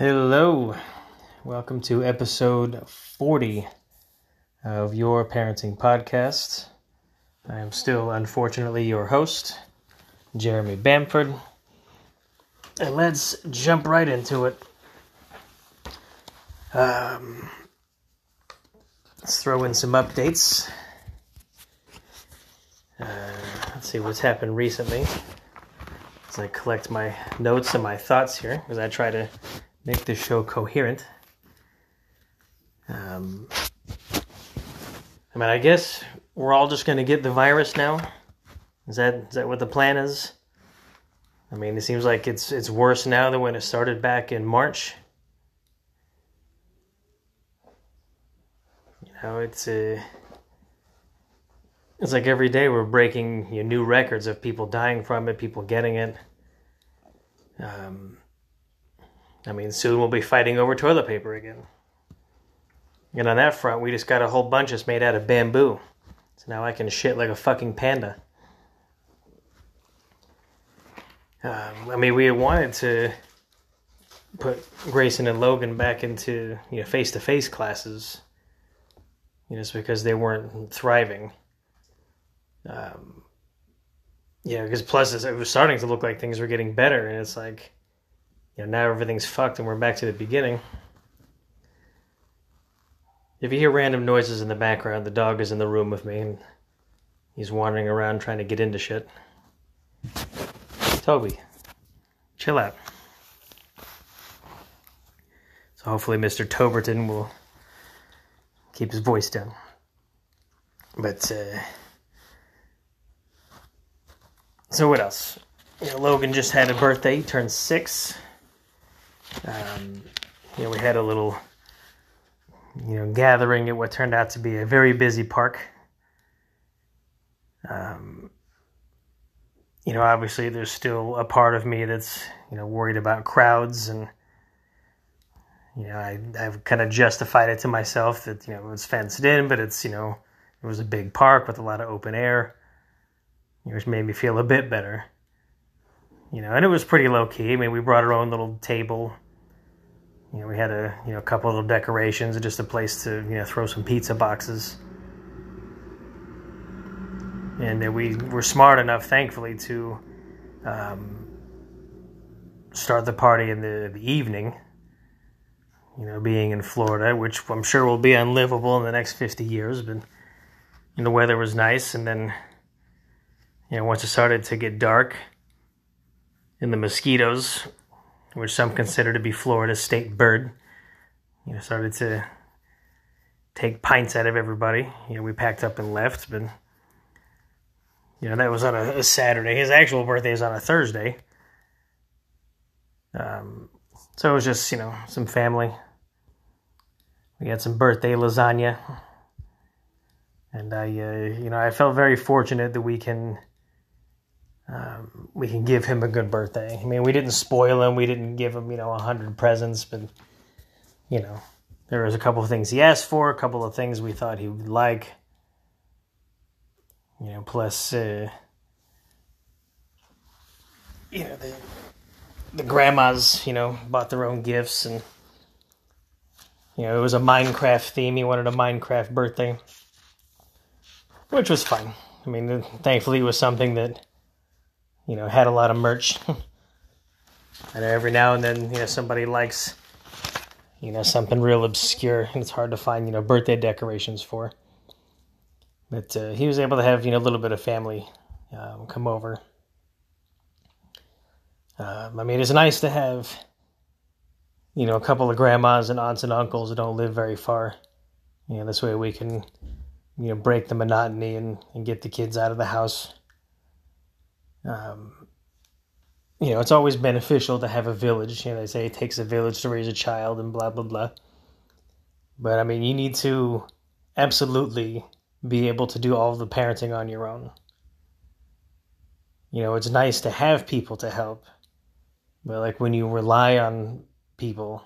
Hello, welcome to episode 40 of Your Parenting Podcast. I am still, unfortunately, your host, Jeremy Bamford. And let's jump right into it. Um, let's throw in some updates. Uh, let's see what's happened recently as I collect my notes and my thoughts here, as I try to make this show coherent. Um, I mean, I guess we're all just going to get the virus now. Is that is that what the plan is? I mean, it seems like it's it's worse now than when it started back in March. You know, it's uh, it's like every day we're breaking you know, new records of people dying from it, people getting it. Um, I mean, soon we'll be fighting over toilet paper again. And on that front, we just got a whole bunch that's made out of bamboo. So now I can shit like a fucking panda. Um, I mean, we wanted to put Grayson and Logan back into you know face to face classes, you know, just because they weren't thriving. Um, yeah, because plus it was starting to look like things were getting better, and it's like, you know, now everything's fucked and we're back to the beginning. If you hear random noises in the background, the dog is in the room with me and he's wandering around trying to get into shit. Toby, chill out. So hopefully Mr. Toberton will keep his voice down. But, uh, so what else? Logan just had a birthday, he turned six. Um, you know, we had a little, you know, gathering at what turned out to be a very busy park. Um, you know, obviously, there's still a part of me that's, you know, worried about crowds, and you know, I I've kind of justified it to myself that you know it was fenced in, but it's you know, it was a big park with a lot of open air, which made me feel a bit better you know, and it was pretty low key. I mean, we brought our own little table. You know, we had a you know a couple of little decorations just a place to you know throw some pizza boxes. And then we were smart enough, thankfully, to um, start the party in the, the evening. You know, being in Florida, which I'm sure will be unlivable in the next 50 years, but the weather was nice, and then you know once it started to get dark and the mosquitoes, which some consider to be Florida's state bird, you know, started to take pints out of everybody. You know, we packed up and left, but you know that was on a, a Saturday. His actual birthday is on a Thursday. Um, so it was just you know some family. We had some birthday lasagna, and I uh, you know I felt very fortunate that we can um, we can give him a good birthday. I mean, we didn't spoil him. We didn't give him, you know, a hundred presents, but you know, there was a couple of things he asked for, a couple of things we thought he would like. You know, plus, uh, you know, the the grandmas, you know, bought their own gifts, and you know, it was a Minecraft theme. He wanted a Minecraft birthday, which was fun. I mean, thankfully, it was something that you know, had a lot of merch. and every now and then, you know, somebody likes, you know, something real obscure, and it's hard to find, you know, birthday decorations for. But uh, he was able to have, you know, a little bit of family um, come over. Um, I mean, it's nice to have, you know, a couple of grandmas and aunts and uncles that don't live very far. You know, this way we can, you know, break the monotony and, and get the kids out of the house um, you know, it's always beneficial to have a village. You know, they say it takes a village to raise a child and blah, blah, blah. But I mean, you need to absolutely be able to do all the parenting on your own. You know, it's nice to have people to help. But like when you rely on people,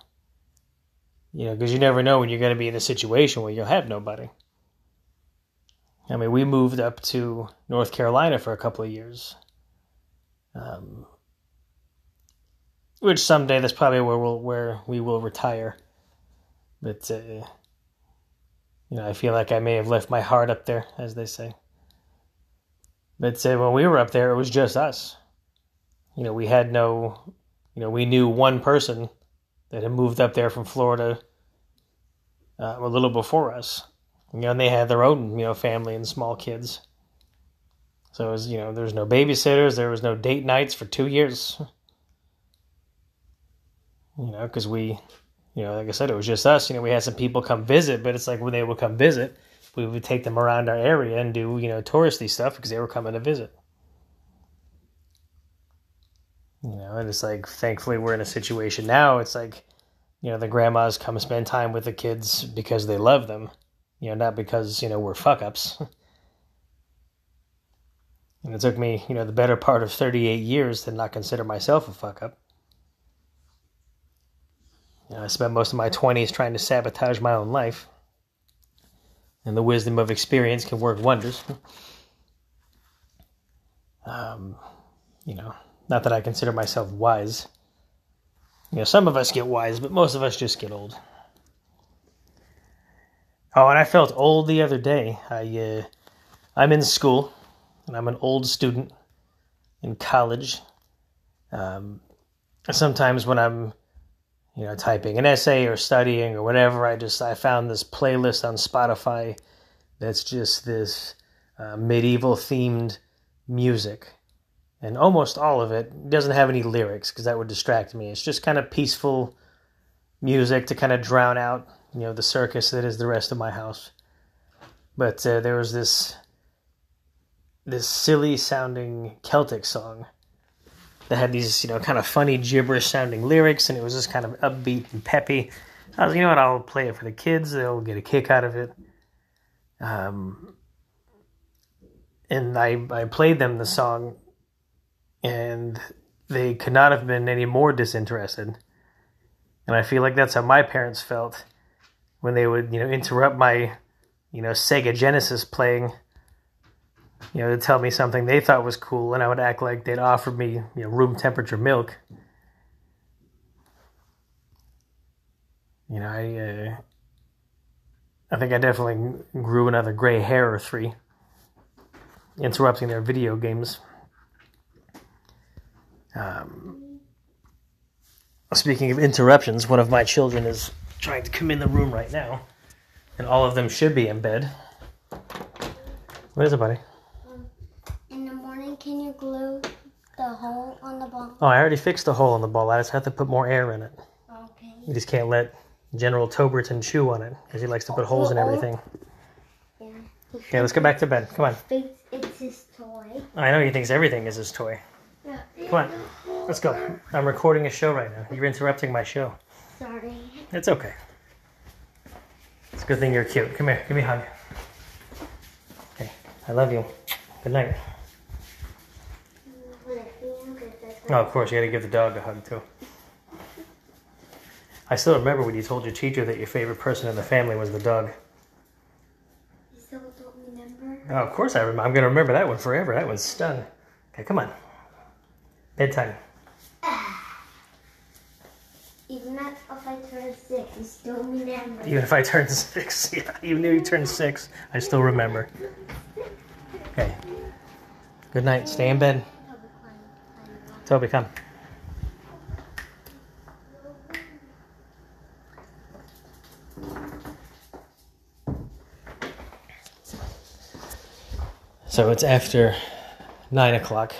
you know, because you never know when you're going to be in a situation where you'll have nobody. I mean, we moved up to North Carolina for a couple of years um, which someday that's probably where we'll where we will retire. But uh, you know, I feel like I may have left my heart up there, as they say. But uh, when we were up there, it was just us. You know, we had no, you know, we knew one person that had moved up there from Florida uh, a little before us. You know, and they had their own, you know, family and small kids. So it was, you know, there was no babysitters, there was no date nights for two years. You know, because we, you know, like I said, it was just us. You know, we had some people come visit, but it's like when they would come visit, we would take them around our area and do, you know, touristy stuff because they were coming to visit. You know, and it's like, thankfully, we're in a situation now. It's like, you know, the grandmas come spend time with the kids because they love them, you know, not because, you know, we're fuck ups. and it took me, you know, the better part of 38 years to not consider myself a fuck up. You know, I spent most of my 20s trying to sabotage my own life. And the wisdom of experience can work wonders. Um, you know, not that I consider myself wise. You know, some of us get wise, but most of us just get old. Oh, and I felt old the other day. I, uh, I'm in school, and I'm an old student in college. Um, sometimes when I'm, you know, typing an essay or studying or whatever, I just I found this playlist on Spotify that's just this uh, medieval themed music and almost all of it doesn't have any lyrics because that would distract me. It's just kind of peaceful music to kind of drown out, you know, the circus that is the rest of my house. But uh, there was this this silly sounding Celtic song that had these, you know, kind of funny gibberish sounding lyrics, and it was just kind of upbeat and peppy. I was, you know what, I'll play it for the kids; they'll get a kick out of it. Um, and I I played them the song and they could not have been any more disinterested. And I feel like that's how my parents felt when they would, you know, interrupt my, you know, Sega Genesis playing, you know, to tell me something they thought was cool, and I would act like they'd offered me, you know, room temperature milk. You know, I, uh, I think I definitely grew another gray hair or three, interrupting their video games. Um, speaking of interruptions, one of my children is trying to come in the room right now, and all of them should be in bed. What is it, buddy? Um, in the morning, can you glue the hole on the ball? Oh, I already fixed the hole in the ball. I just have to put more air in it. Okay. You just can't let General Toberton chew on it because he likes to put holes in everything. Yeah. Okay, let's go back to bed. Come on. It's his toy. I know he thinks everything is his toy. Yeah. Come on, let's go. I'm recording a show right now. You're interrupting my show. Sorry. It's okay. It's a good thing you're cute. Come here, give me a hug. Okay, I love you. Good night. Oh, of course, you gotta give the dog a hug too. I still remember when you told your teacher that your favorite person in the family was the dog. You still don't remember? Oh, of course I remember. I'm gonna remember that one forever. That one's stunned. Okay, come on. Bedtime. Even if I turn six, you still remember. Even if I turn six, yeah, even if you turn six, I still remember. Okay. Good night. Stay in bed. Toby, come. So it's after nine o'clock.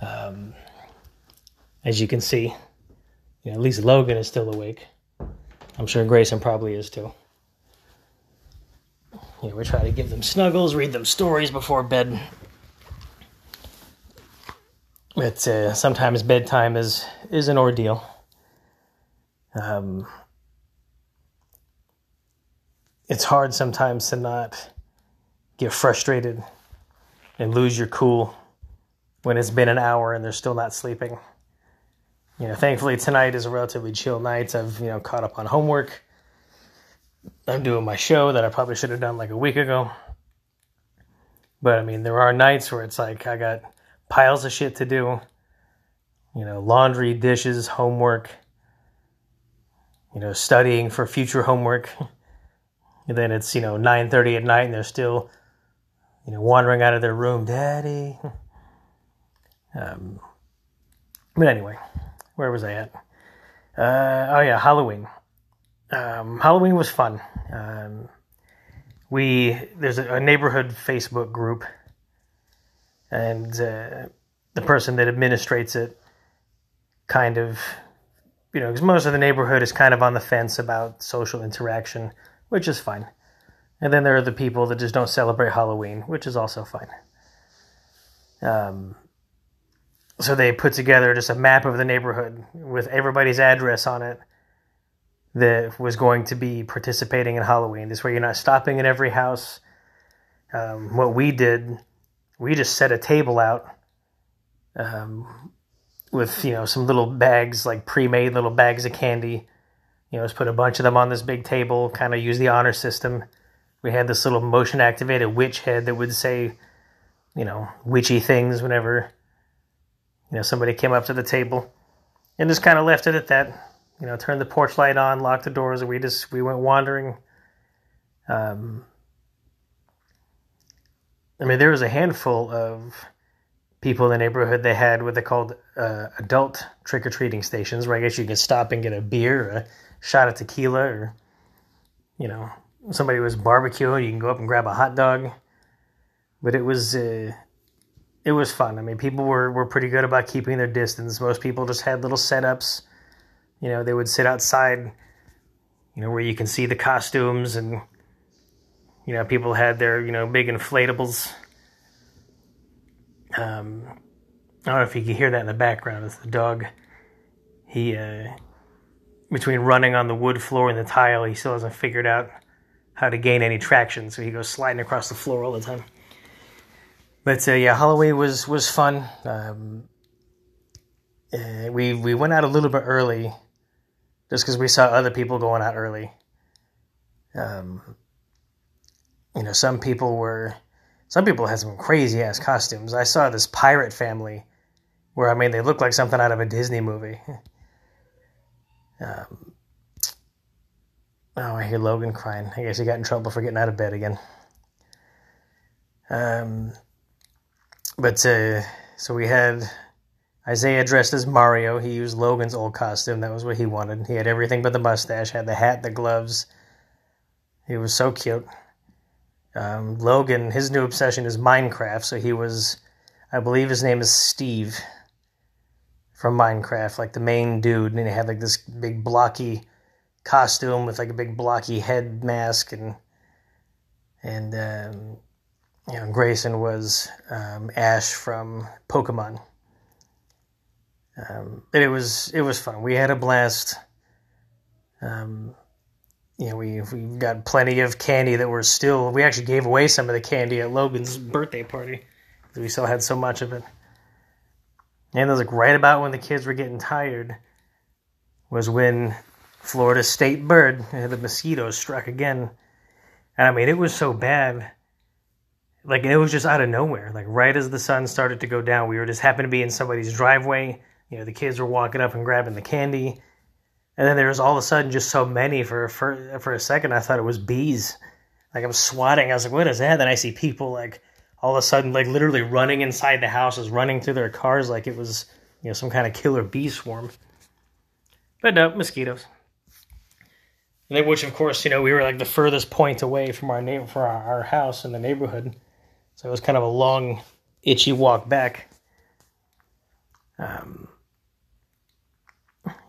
Um, as you can see, you know, at least Logan is still awake. I'm sure Grayson probably is too. You know, we try to give them snuggles, read them stories before bed. But uh, sometimes bedtime is is an ordeal. Um, it's hard sometimes to not get frustrated and lose your cool when it's been an hour and they're still not sleeping. You know, thankfully tonight is a relatively chill night. I've, you know, caught up on homework. I'm doing my show that I probably should have done like a week ago. But I mean, there are nights where it's like I got piles of shit to do. you know, laundry, dishes, homework, you know, studying for future homework. And then it's, you know, 9:30 at night and they're still you know, wandering out of their room, Daddy. Um, but anyway, where was I at? Uh, oh yeah, Halloween. Um, Halloween was fun. Um, we there's a, a, neighborhood Facebook group, and uh, the person that administrates it kind of, you know, because most of the neighborhood is kind of on the fence about social interaction, which is fine. And then there are the people that just don't celebrate Halloween, which is also fine. Um, so they put together just a map of the neighborhood with everybody's address on it that was going to be participating in Halloween. This way, you're not stopping at every house. Um, what we did, we just set a table out um, with you know some little bags, like pre-made little bags of candy. You know, just put a bunch of them on this big table. Kind of use the honor system we had this little motion activated witch head that would say, you know, witchy things whenever, you know, somebody came up to the table. And just kind of left it at that. You know, turned the porch light on, locked the doors, and we just we went wandering. Um, I mean, there was a handful of people in the neighborhood they had what they called uh, adult trick or treating stations, where I guess you can stop and get a beer, a shot of tequila, or you know, somebody was barbecuing, you can go up and grab a hot dog. But it was uh, it was fun. I mean, people were were pretty good about keeping their distance. Most people just had little setups. You know, they would sit outside. You know, where you can see the costumes, and you know, people had their you know big inflatables. Um, I don't know if you can hear that in the background. It's the dog. He, uh, between running on the wood floor and the tile, he still hasn't figured out how to gain any traction, so he goes sliding across the floor all the time. But uh, yeah, Halloween was was fun. Um, uh, we we went out a little bit early, just because we saw other people going out early. Um, you know, some people were, some people had some crazy ass costumes. I saw this pirate family, where I mean they looked like something out of a Disney movie. Um, Oh, I hear Logan crying. I guess he got in trouble for getting out of bed again. Um, but uh, so we had Isaiah dressed as Mario. He used Logan's old costume. That was what he wanted. He had everything but the mustache. Had the hat, the gloves. He was so cute. Um, Logan, his new obsession is Minecraft. So he was, I believe his name is Steve from Minecraft, like the main dude, and he had like this big blocky costume with like a big blocky head mask and and um, you know Grayson was um, Ash from Pokemon. Um, but it was it was fun. We had a blast. Um, you know, we we got plenty of candy that were still. We actually gave away some of the candy at Logan's birthday party because we still had so much of it. And it was like right about when the kids were getting tired was when Florida state bird. Uh, the mosquitoes struck again. And I mean, it was so bad. Like, it was just out of nowhere. Like, right as the sun started to go down, we were just happened to be in somebody's driveway. You know, the kids were walking up and grabbing the candy. And then there was all of a sudden just so many for, for, for a second. I thought it was bees. Like, I'm swatting. I was like, what is that? Then I see people, like, all of a sudden, like, literally running inside the houses, running through their cars like it was, you know, some kind of killer bee swarm. But no, mosquitoes. And which, of course, you know, we were like the furthest point away from our neighbor for our, our house in the neighborhood, so it was kind of a long, itchy walk back. Um,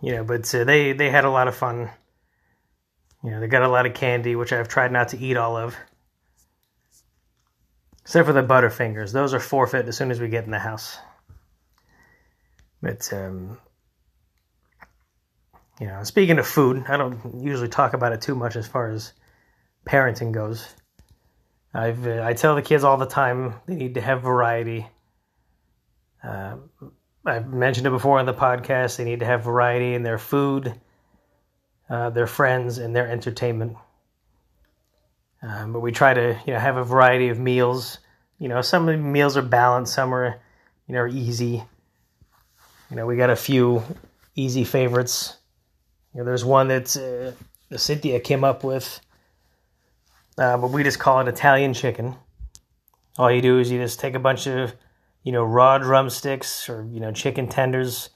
you know, but uh, they they had a lot of fun. You know, they got a lot of candy, which I've tried not to eat all of, except for the Butterfingers. Those are forfeit as soon as we get in the house. But um, you know, speaking of food, I don't usually talk about it too much as far as parenting goes. I've uh, I tell the kids all the time they need to have variety. Uh, I've mentioned it before on the podcast. They need to have variety in their food, uh, their friends, and their entertainment. Um, but we try to you know have a variety of meals. You know, some meals are balanced, some are you know easy. You know, we got a few easy favorites. You know, there's one that uh, Cynthia came up with, uh, but we just call it Italian chicken. All you do is you just take a bunch of, you know, raw drumsticks or you know chicken tenders,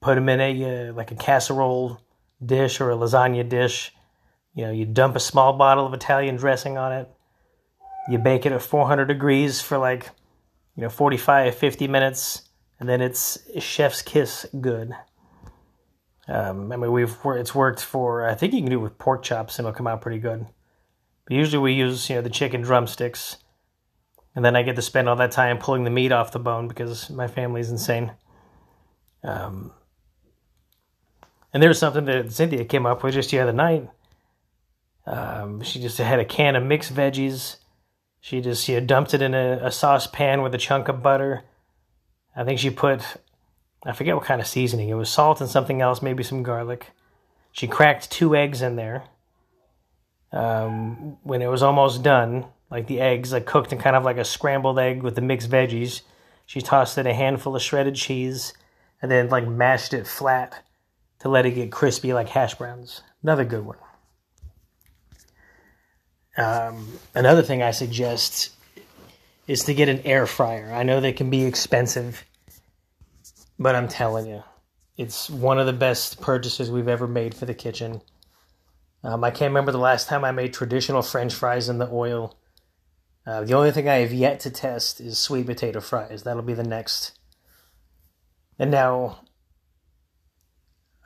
put them in a uh, like a casserole dish or a lasagna dish. You know, you dump a small bottle of Italian dressing on it. You bake it at 400 degrees for like, you know, 45, 50 minutes, and then it's chef's kiss good. Um, I mean, we've it's worked for. I think you can do it with pork chops, and it'll come out pretty good. But usually, we use you know the chicken drumsticks, and then I get to spend all that time pulling the meat off the bone because my family's insane. Um, and was something that Cynthia came up with just the other night. Um, she just had a can of mixed veggies. She just you know, dumped it in a, a saucepan with a chunk of butter. I think she put, I forget what kind of seasoning. It was salt and something else, maybe some garlic. She cracked two eggs in there. Um, when it was almost done, like the eggs, like cooked in kind of like a scrambled egg with the mixed veggies, she tossed in a handful of shredded cheese and then like mashed it flat to let it get crispy like hash browns. Another good one. Um, another thing I suggest is to get an air fryer. I know they can be expensive, but I'm telling you, it's one of the best purchases we've ever made for the kitchen. Um, I can't remember the last time I made traditional French fries in the oil. Uh, the only thing I have yet to test is sweet potato fries. That'll be the next. And now,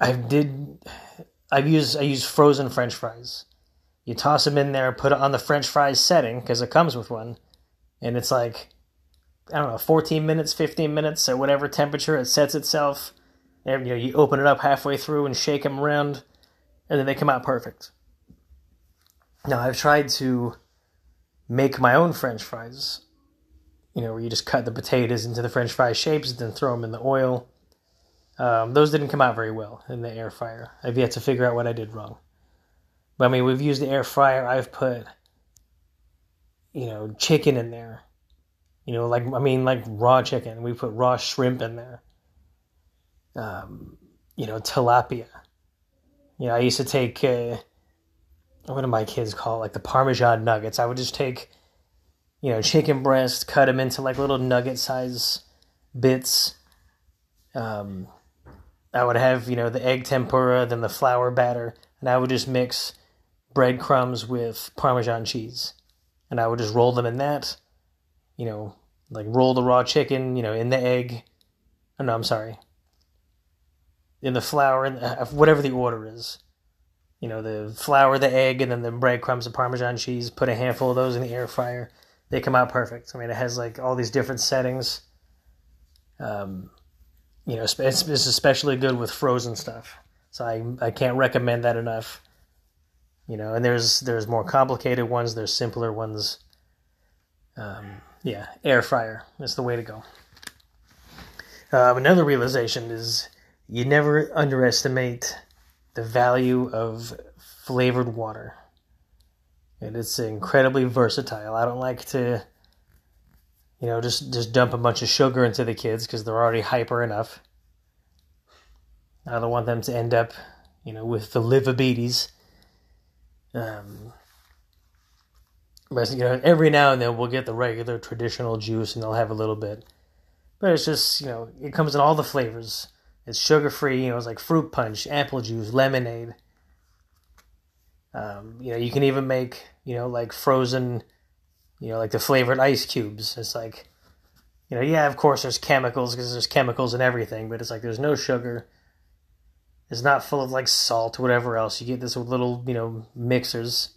I did. I've used I use frozen French fries. You toss them in there, put it on the French fries setting because it comes with one, and it's like I don't know, 14 minutes, 15 minutes, at whatever temperature it sets itself. And, you know, you open it up halfway through and shake them around, and then they come out perfect. Now I've tried to make my own French fries. You know, where you just cut the potatoes into the French fry shapes and then throw them in the oil. Um, those didn't come out very well in the air fryer. I've yet to figure out what I did wrong. But I mean, we've used the air fryer. I've put, you know, chicken in there. You know, like I mean, like raw chicken. We put raw shrimp in there. Um, you know, tilapia. You know, I used to take. Uh, what do my kids call it? like the Parmesan nuggets? I would just take, you know, chicken breast, cut them into like little nugget size bits. Um, I would have, you know, the egg tempura, then the flour batter, and I would just mix breadcrumbs with Parmesan cheese. And I would just roll them in that, you know, like roll the raw chicken, you know, in the egg. Oh, no, I'm sorry. In the flour, and uh, whatever the order is. You know, the flour, the egg, and then the breadcrumbs and Parmesan cheese. Put a handful of those in the air fryer. They come out perfect. I mean, it has like all these different settings. Um, you know, it's, it's especially good with frozen stuff. So I, I can't recommend that enough. You know, and there's there's more complicated ones, there's simpler ones. Um, yeah, air fryer is the way to go. Um, another realization is you never underestimate the value of flavored water. And it's incredibly versatile. I don't like to you know, just just dump a bunch of sugar into the kids because they're already hyper enough. I don't want them to end up, you know, with the liver Um, but you know, every now and then we'll get the regular traditional juice, and they'll have a little bit. But it's just you know, it comes in all the flavors. It's sugar free. You know, it's like fruit punch, apple juice, lemonade. Um, you know, you can even make you know like frozen you know, like the flavored ice cubes. It's like, you know, yeah, of course there's chemicals because there's chemicals in everything, but it's like there's no sugar. It's not full of like salt, or whatever else. You get this with little, you know, mixers,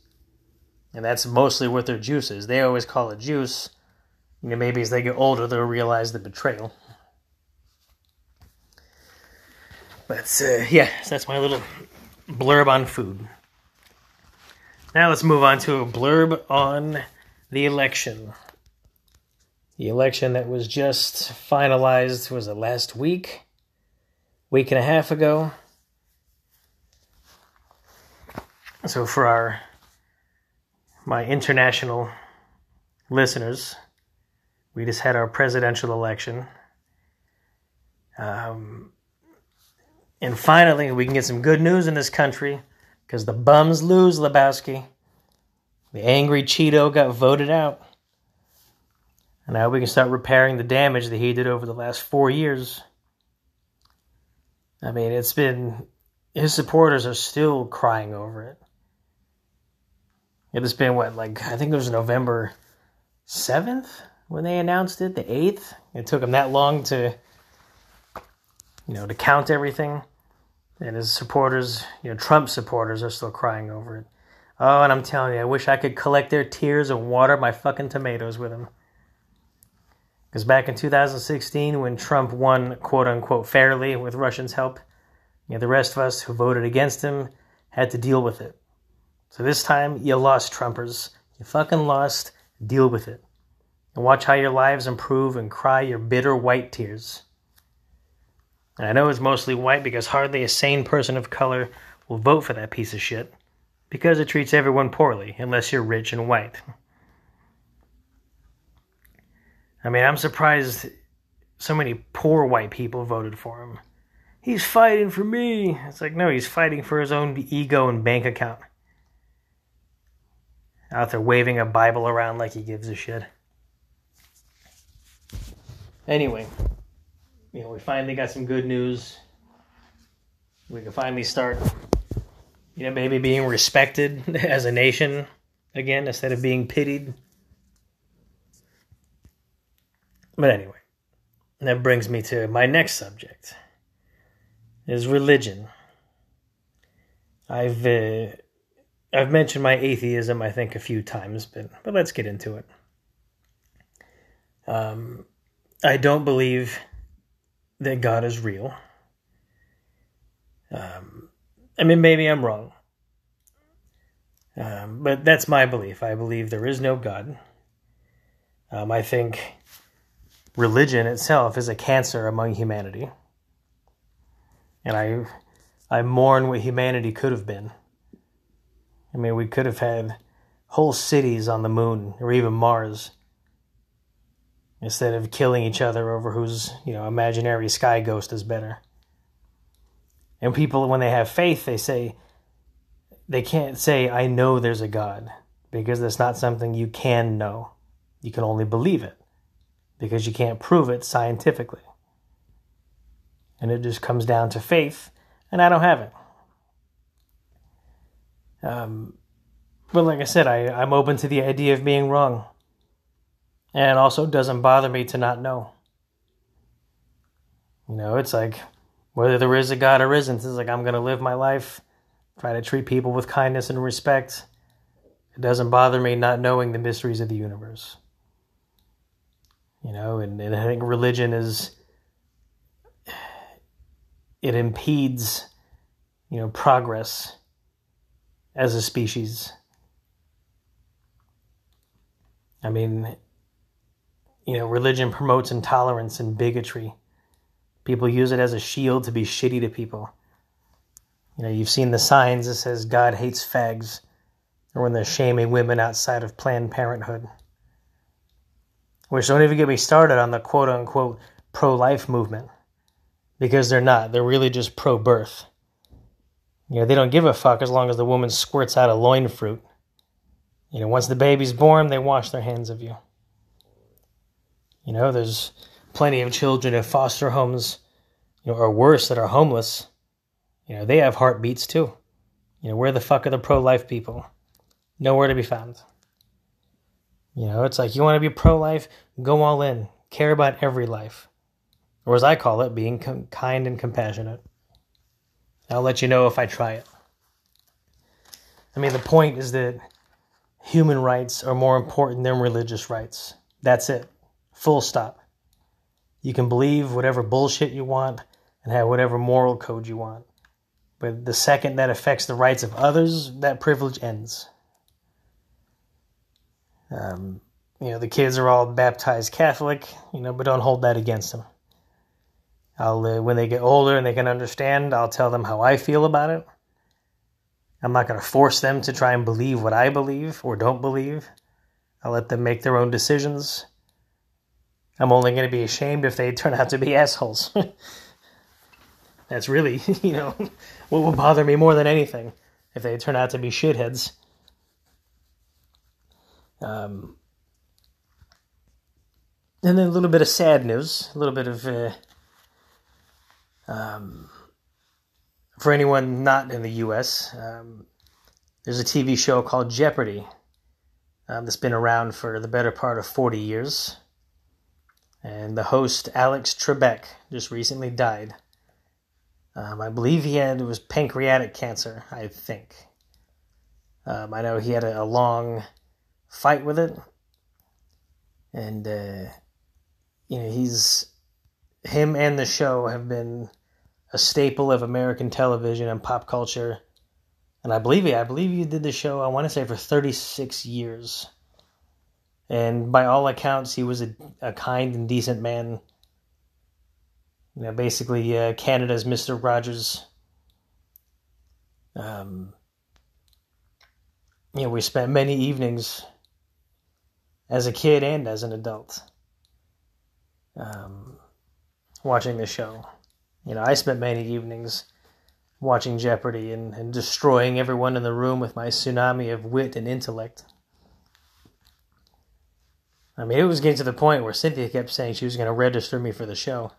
and that's mostly what their juice is. They always call it juice. You know, maybe as they get older, they'll realize the betrayal. But uh, yeah, so that's my little blurb on food. Now let's move on to a blurb on the election. The election that was just finalized was it last week, week and a half ago. So for our my international listeners, we just had our presidential election. Um, And finally, we can get some good news in this country because the bums lose, Lebowski. The angry Cheeto got voted out. And now we can start repairing the damage that he did over the last four years. I mean, it's been. His supporters are still crying over it. It has been, what, like, I think it was November 7th when they announced it, the 8th. It took them that long to, you know, to count everything. And his supporters, you know, Trump supporters are still crying over it. Oh, and I'm telling you, I wish I could collect their tears and water my fucking tomatoes with them. Because back in 2016, when Trump won quote unquote fairly with Russians' help, you know, the rest of us who voted against him had to deal with it. So this time, you lost, Trumpers. You fucking lost. Deal with it. And watch how your lives improve and cry your bitter white tears. And I know it's mostly white because hardly a sane person of color will vote for that piece of shit because it treats everyone poorly unless you're rich and white. I mean, I'm surprised so many poor white people voted for him. He's fighting for me. It's like, no, he's fighting for his own ego and bank account. Out there waving a Bible around like he gives a shit. Anyway, you know, we finally got some good news. We can finally start, you know, maybe being respected as a nation again instead of being pitied. But anyway, that brings me to my next subject is religion. I've uh, I've mentioned my atheism I think a few times, but but let's get into it. Um, I don't believe that God is real. Um, I mean, maybe I'm wrong, um, but that's my belief. I believe there is no God. Um, I think religion itself is a cancer among humanity. And I I mourn what humanity could have been. I mean, we could have had whole cities on the moon or even Mars instead of killing each other over whose, you know, imaginary sky ghost is better. And people when they have faith, they say they can't say I know there's a God because that's not something you can know. You can only believe it because you can't prove it scientifically. And it just comes down to faith, and I don't have it. Um, but like I said, I, I'm open to the idea of being wrong. And also doesn't bother me to not know. You know, it's like whether there is a God or isn't, it's like I'm going to live my life, try to treat people with kindness and respect. It doesn't bother me not knowing the mysteries of the universe. You know, and, and I think religion is, it impedes, you know, progress as a species. I mean, you know, religion promotes intolerance and bigotry. People use it as a shield to be shitty to people. You know, you've seen the signs that says God hates fags, or when they're shaming women outside of Planned Parenthood. Which don't even get me started on the quote unquote pro life movement. Because they're not. They're really just pro birth. You know, they don't give a fuck as long as the woman squirts out a loin fruit. You know, once the baby's born, they wash their hands of you. You know, there's plenty of children in foster homes, you know, or worse, that are homeless. You know, they have heartbeats too. You know, where the fuck are the pro life people? Nowhere to be found. You know, it's like you want to be pro life, go all in, care about every life. Or as I call it, being com- kind and compassionate. I'll let you know if I try it. I mean, the point is that human rights are more important than religious rights. That's it. Full stop. You can believe whatever bullshit you want and have whatever moral code you want. But the second that affects the rights of others, that privilege ends. Um, you know, the kids are all baptized Catholic, you know, but don't hold that against them. I'll, uh, when they get older and they can understand, I'll tell them how I feel about it. I'm not going to force them to try and believe what I believe or don't believe. I'll let them make their own decisions. I'm only going to be ashamed if they turn out to be assholes. That's really, you know, what would bother me more than anything if they turn out to be shitheads. Um, and then a little bit of sad news, a little bit of, uh, um, for anyone not in the U.S., um, there's a TV show called Jeopardy um, that's been around for the better part of 40 years. And the host, Alex Trebek, just recently died. Um, I believe he had, it was pancreatic cancer, I think. Um, I know he had a, a, long fight with it. And, uh, you know, he's, him and the show have been a staple of American television and pop culture. And I believe he, I believe he did the show, I want to say, for 36 years. And by all accounts, he was a, a kind and decent man. You know, basically, uh, Canada's Mr. Rogers. Um, you know, we spent many evenings as a kid and as an adult um, watching the show. You know, I spent many evenings watching Jeopardy and, and destroying everyone in the room with my tsunami of wit and intellect. I mean, it was getting to the point where Cynthia kept saying she was going to register me for the show.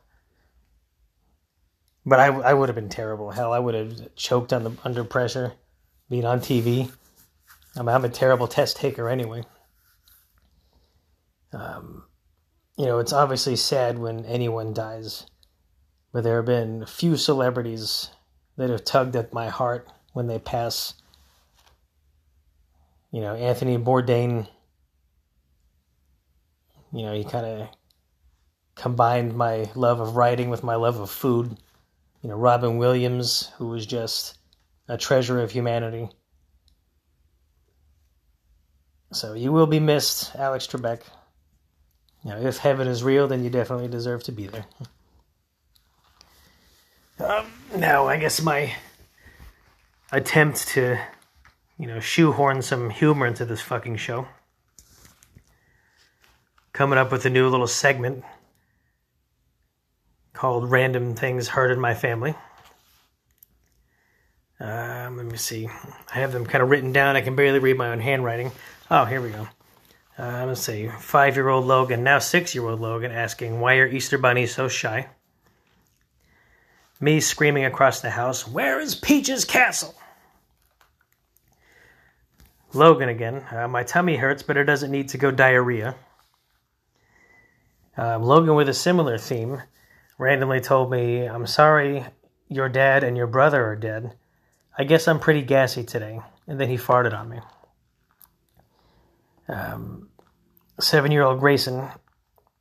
But I, I would have been terrible. Hell, I would have choked on the under pressure, being on TV. I mean, I'm a terrible test taker anyway. Um, you know, it's obviously sad when anyone dies, but there have been a few celebrities that have tugged at my heart when they pass. You know, Anthony Bourdain you know, he kind of combined my love of writing with my love of food. You know, Robin Williams, who was just a treasure of humanity. So you will be missed, Alex Trebek. You know, if heaven is real, then you definitely deserve to be there. Um, now, I guess my attempt to, you know, shoehorn some humor into this fucking show coming up with a new little segment called Random Things Heard in My Family. Um, let me see. I have them kind of written down. I can barely read my own handwriting. Oh, here we go. Uh, let's see. Five year old Logan, now six year old Logan, asking, Why are Easter bunnies so shy? Me screaming across the house, Where is Peach's castle? Logan again, uh, My tummy hurts, but it doesn't need to go diarrhea. Um, Logan, with a similar theme, randomly told me, I'm sorry your dad and your brother are dead. I guess I'm pretty gassy today. And then he farted on me. Um, Seven year old Grayson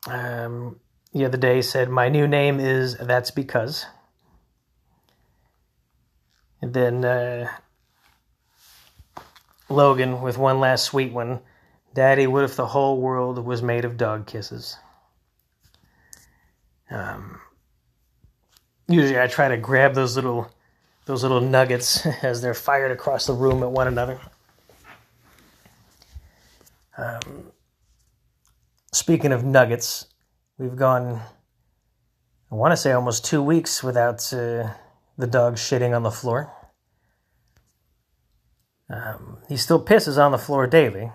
um, the other day said, My new name is That's Because. And then uh, Logan with one last sweet one Daddy, what if the whole world was made of dog kisses? Um, usually, I try to grab those little those little nuggets as they're fired across the room at one another. Um, speaking of nuggets, we've gone, I want to say, almost two weeks without uh, the dog shitting on the floor. Um, he still pisses on the floor daily.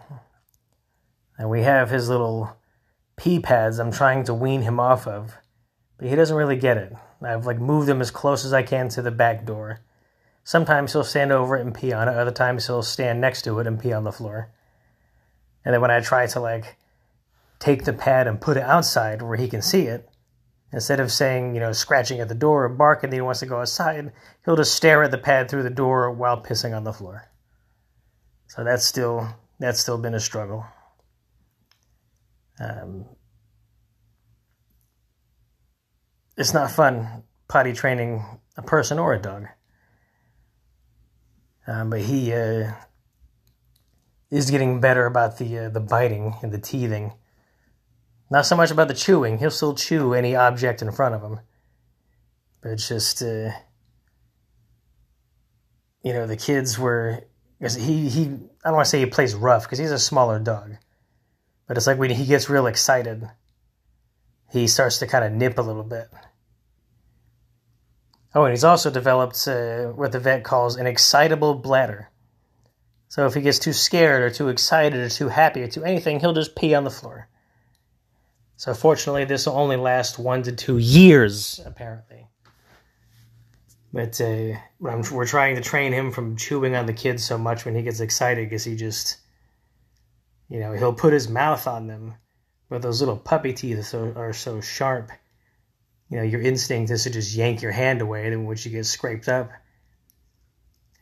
And we have his little pee pads I'm trying to wean him off of but he doesn't really get it. I've like moved him as close as I can to the back door. Sometimes he'll stand over it and pee on it. Other times he'll stand next to it and pee on the floor. And then when I try to like take the pad and put it outside where he can see it, instead of saying, you know, scratching at the door or barking that he wants to go outside, he'll just stare at the pad through the door while pissing on the floor. So that's still that's still been a struggle. Um, it's not fun potty training a person or a dog. Um, but he uh, is getting better about the uh, the biting and the teething. Not so much about the chewing. He'll still chew any object in front of him. But it's just, uh, you know, the kids were. He he. I don't want to say he plays rough because he's a smaller dog, but it's like when he gets real excited, he starts to kind of nip a little bit. Oh, and he's also developed uh, what the vet calls an excitable bladder. So if he gets too scared or too excited or too happy or too anything, he'll just pee on the floor. So fortunately, this will only last one to two years, apparently. But uh, we're trying to train him from chewing on the kids so much when he gets excited because he just, you know, he'll put his mouth on them, but those little puppy teeth are so, are so sharp. You know, your instinct is to just yank your hand away, in which you get scraped up.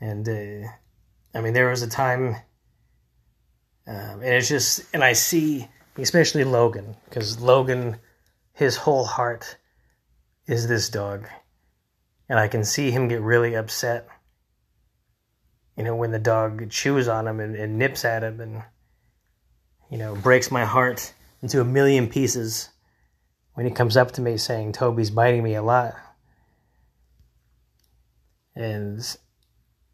And uh, I mean, there was a time, um, and it's just, and I see, especially Logan, because Logan, his whole heart is this dog. And I can see him get really upset, you know, when the dog chews on him and, and nips at him and, you know, breaks my heart into a million pieces when he comes up to me saying, Toby's biting me a lot. And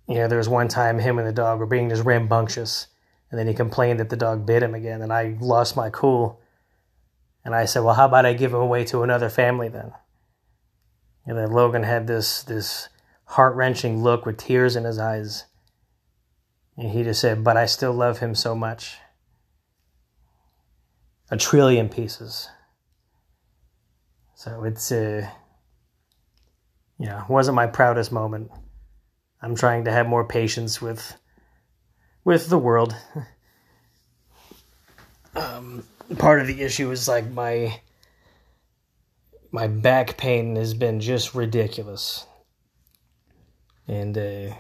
you know, there was one time him and the dog were being just rambunctious, and then he complained that the dog bit him again, and I lost my cool. And I said, "Well, how about I give him away to another family then?" And then Logan had this this heart wrenching look with tears in his eyes, and he just said, "But I still love him so much." A trillion pieces. So it's uh, yeah, wasn't my proudest moment. I'm trying to have more patience with with the world. um, part of the issue is like my my back pain has been just ridiculous, and uh,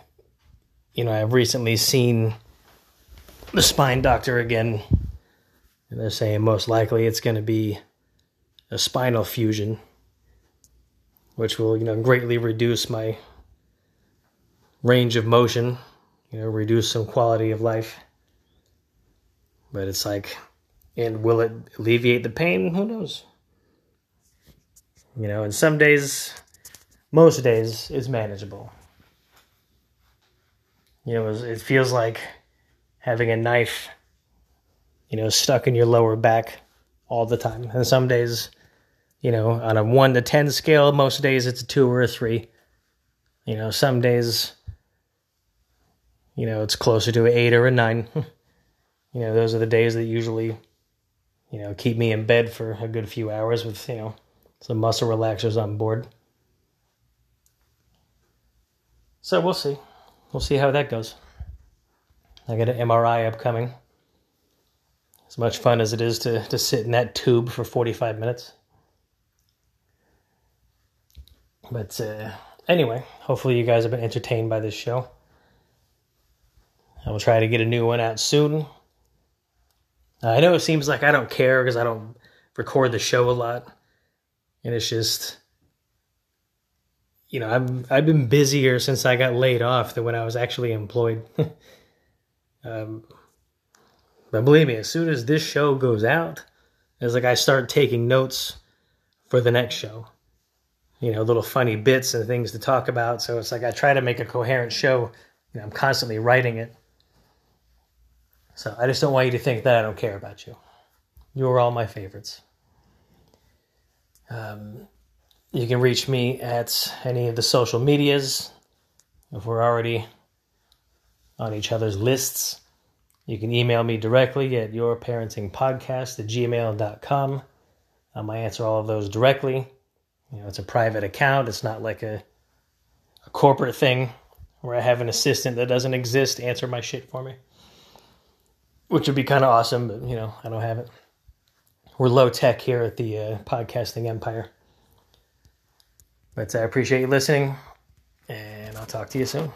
you know I've recently seen the spine doctor again, and they're saying most likely it's going to be a spinal fusion, which will you know greatly reduce my range of motion, you know, reduce some quality of life. But it's like, and will it alleviate the pain? Who knows? You know, and some days, most days, it's manageable. You know, it feels like having a knife, you know, stuck in your lower back all the time. And some days, you know, on a 1 to 10 scale, most days it's a 2 or a 3. You know, some days you know, it's closer to an eight or a nine. you know, those are the days that usually, you know, keep me in bed for a good few hours with, you know, some muscle relaxers on board. So we'll see. We'll see how that goes. I got an MRI upcoming. As much fun as it is to, to sit in that tube for 45 minutes. But uh, anyway, hopefully you guys have been entertained by this show. I will try to get a new one out soon. I know it seems like I don't care because I don't record the show a lot, and it's just, you know, I've I've been busier since I got laid off than when I was actually employed. um, but believe me, as soon as this show goes out, it's like I start taking notes for the next show. You know, little funny bits and things to talk about. So it's like I try to make a coherent show. You know, I'm constantly writing it. So I just don't want you to think that I don't care about you. You are all my favorites. Um, you can reach me at any of the social medias. If we're already on each other's lists, you can email me directly at yourparentingpodcast at gmail.com. Um, I answer all of those directly. You know, it's a private account. It's not like a, a corporate thing where I have an assistant that doesn't exist answer my shit for me which would be kind of awesome, but you know, I don't have it. We're low tech here at the uh, podcasting empire. But I appreciate you listening, and I'll talk to you soon.